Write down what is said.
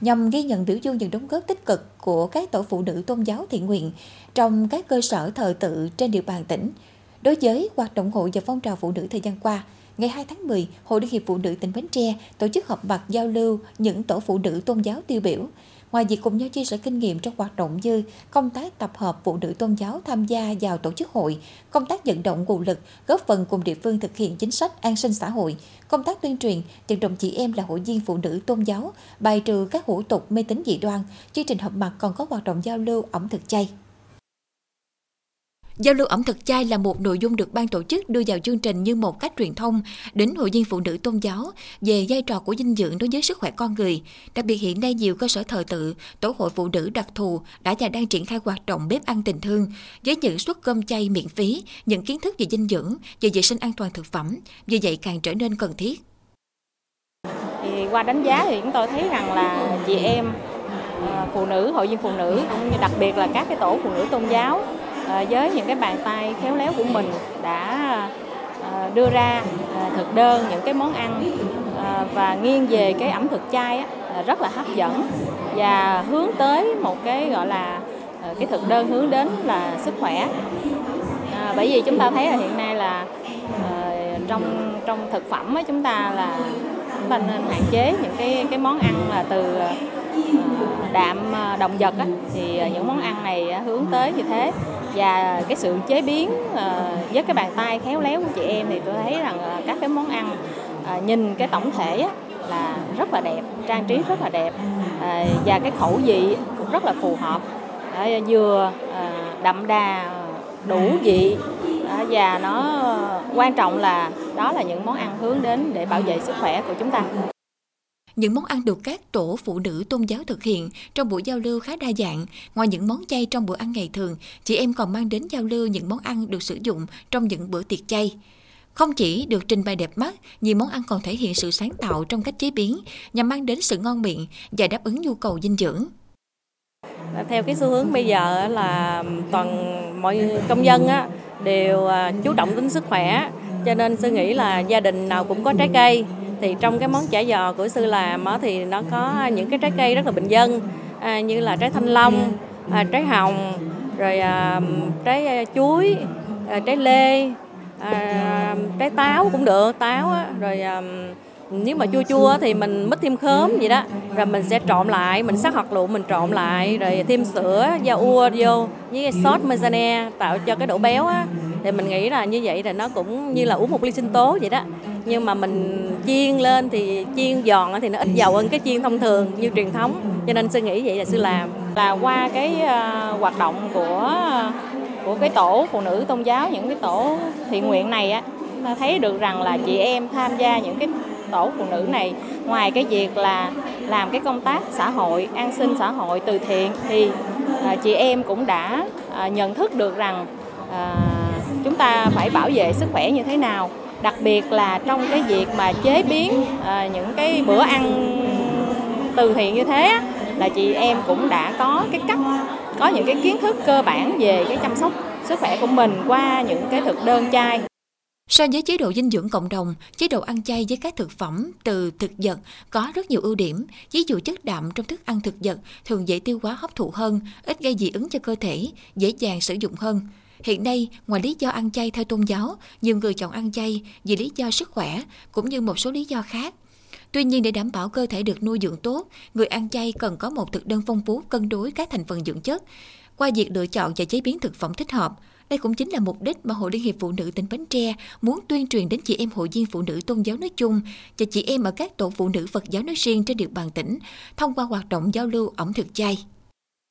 nhằm ghi nhận biểu dương những đóng góp tích cực của các tổ phụ nữ tôn giáo thiện nguyện trong các cơ sở thờ tự trên địa bàn tỉnh. Đối với hoạt động hội và phong trào phụ nữ thời gian qua, ngày 2 tháng 10, Hội Liên hiệp Phụ nữ tỉnh Bến Tre tổ chức họp mặt giao lưu những tổ phụ nữ tôn giáo tiêu biểu. Ngoài việc cùng nhau chia sẻ kinh nghiệm trong hoạt động như công tác tập hợp phụ nữ tôn giáo tham gia vào tổ chức hội, công tác vận động nguồn lực, góp phần cùng địa phương thực hiện chính sách an sinh xã hội, công tác tuyên truyền, vận động chị em là hội viên phụ nữ tôn giáo, bài trừ các hủ tục mê tín dị đoan. Chương trình họp mặt còn có hoạt động giao lưu ẩm thực chay. Giao lưu ẩm thực chay là một nội dung được ban tổ chức đưa vào chương trình như một cách truyền thông đến hội viên phụ nữ tôn giáo về vai trò của dinh dưỡng đối với sức khỏe con người. Đặc biệt hiện nay nhiều cơ sở thờ tự, tổ hội phụ nữ đặc thù đã và đang triển khai hoạt động bếp ăn tình thương với những suất cơm chay miễn phí, những kiến thức về dinh dưỡng, về vệ sinh an toàn thực phẩm, vì vậy càng trở nên cần thiết. Thì qua đánh giá thì chúng tôi thấy rằng là chị em ờ, phụ nữ, hội viên phụ nữ cũng như đặc biệt là các cái tổ phụ nữ tôn giáo Ờ, với những cái bàn tay khéo léo của mình đã ờ, đưa ra ờ, thực đơn những cái món ăn và nghiêng về cái ẩm thực chay rất là hấp dẫn. Và hướng tới một cái gọi là cái thực đơn hướng đến là sức khỏe. Bởi vì chúng ta thấy là hiện nay là trong trong thực phẩm chúng ta là chúng ta nên hạn chế những cái cái món ăn là từ đạm động vật á, thì những món ăn này hướng tới như thế và cái sự chế biến ờ, với cái bàn tay khéo léo của chị em thì tôi thấy rằng các cái món ăn ờ, nhìn cái tổng thể là rất là đẹp, trang trí rất là đẹp. Ờ, và cái khẩu vị cũng rất là phù hợp. Vừa đậm đà, đủ vị. Và nó quan trọng là đó là những món ăn hướng đến để bảo vệ sức khỏe của chúng ta những món ăn được các tổ phụ nữ tôn giáo thực hiện trong buổi giao lưu khá đa dạng. Ngoài những món chay trong bữa ăn ngày thường, chị em còn mang đến giao lưu những món ăn được sử dụng trong những bữa tiệc chay. Không chỉ được trình bày đẹp mắt, nhiều món ăn còn thể hiện sự sáng tạo trong cách chế biến nhằm mang đến sự ngon miệng và đáp ứng nhu cầu dinh dưỡng. Theo cái xu hướng bây giờ là toàn mọi công dân á, đều à, chú trọng đến sức khỏe, cho nên tôi nghĩ là gia đình nào cũng có trái cây thì trong cái món chả giò của sư làm á, thì nó có những cái trái cây rất là bình dân à, như là trái thanh long à, trái hồng rồi à, trái à, chuối à, trái lê à, trái táo cũng được táo á, rồi à, nếu mà chua chua thì mình mix thêm khóm gì đó rồi mình sẽ trộn lại mình sắc hạt lựu mình trộn lại rồi thêm sữa da ua vô với sốt maizena tạo cho cái độ béo á. Thì mình nghĩ là như vậy là nó cũng như là uống một ly sinh tố vậy đó nhưng mà mình chiên lên thì chiên giòn thì nó ít dầu hơn cái chiên thông thường như truyền thống. Cho nên sư nghĩ vậy là sư làm. Là qua cái uh, hoạt động của của cái tổ phụ nữ tôn giáo những cái tổ thiện nguyện này á ta thấy được rằng là chị em tham gia những cái tổ phụ nữ này ngoài cái việc là làm cái công tác xã hội an sinh xã hội từ thiện thì à, chị em cũng đã à, nhận thức được rằng à, chúng ta phải bảo vệ sức khỏe như thế nào đặc biệt là trong cái việc mà chế biến à, những cái bữa ăn từ thiện như thế là chị em cũng đã có cái cách có những cái kiến thức cơ bản về cái chăm sóc sức khỏe của mình qua những cái thực đơn chay So với chế độ dinh dưỡng cộng đồng, chế độ ăn chay với các thực phẩm từ thực vật có rất nhiều ưu điểm. Ví dụ chất đạm trong thức ăn thực vật thường dễ tiêu hóa hấp thụ hơn, ít gây dị ứng cho cơ thể, dễ dàng sử dụng hơn. Hiện nay, ngoài lý do ăn chay theo tôn giáo, nhiều người chọn ăn chay vì lý do sức khỏe cũng như một số lý do khác. Tuy nhiên để đảm bảo cơ thể được nuôi dưỡng tốt, người ăn chay cần có một thực đơn phong phú cân đối các thành phần dưỡng chất. Qua việc lựa chọn và chế biến thực phẩm thích hợp, đây cũng chính là mục đích mà Hội Liên hiệp Phụ nữ tỉnh Bến Tre muốn tuyên truyền đến chị em hội viên phụ nữ tôn giáo nói chung và chị em ở các tổ phụ nữ Phật giáo nói riêng trên địa bàn tỉnh thông qua hoạt động giao lưu ẩm thực chay.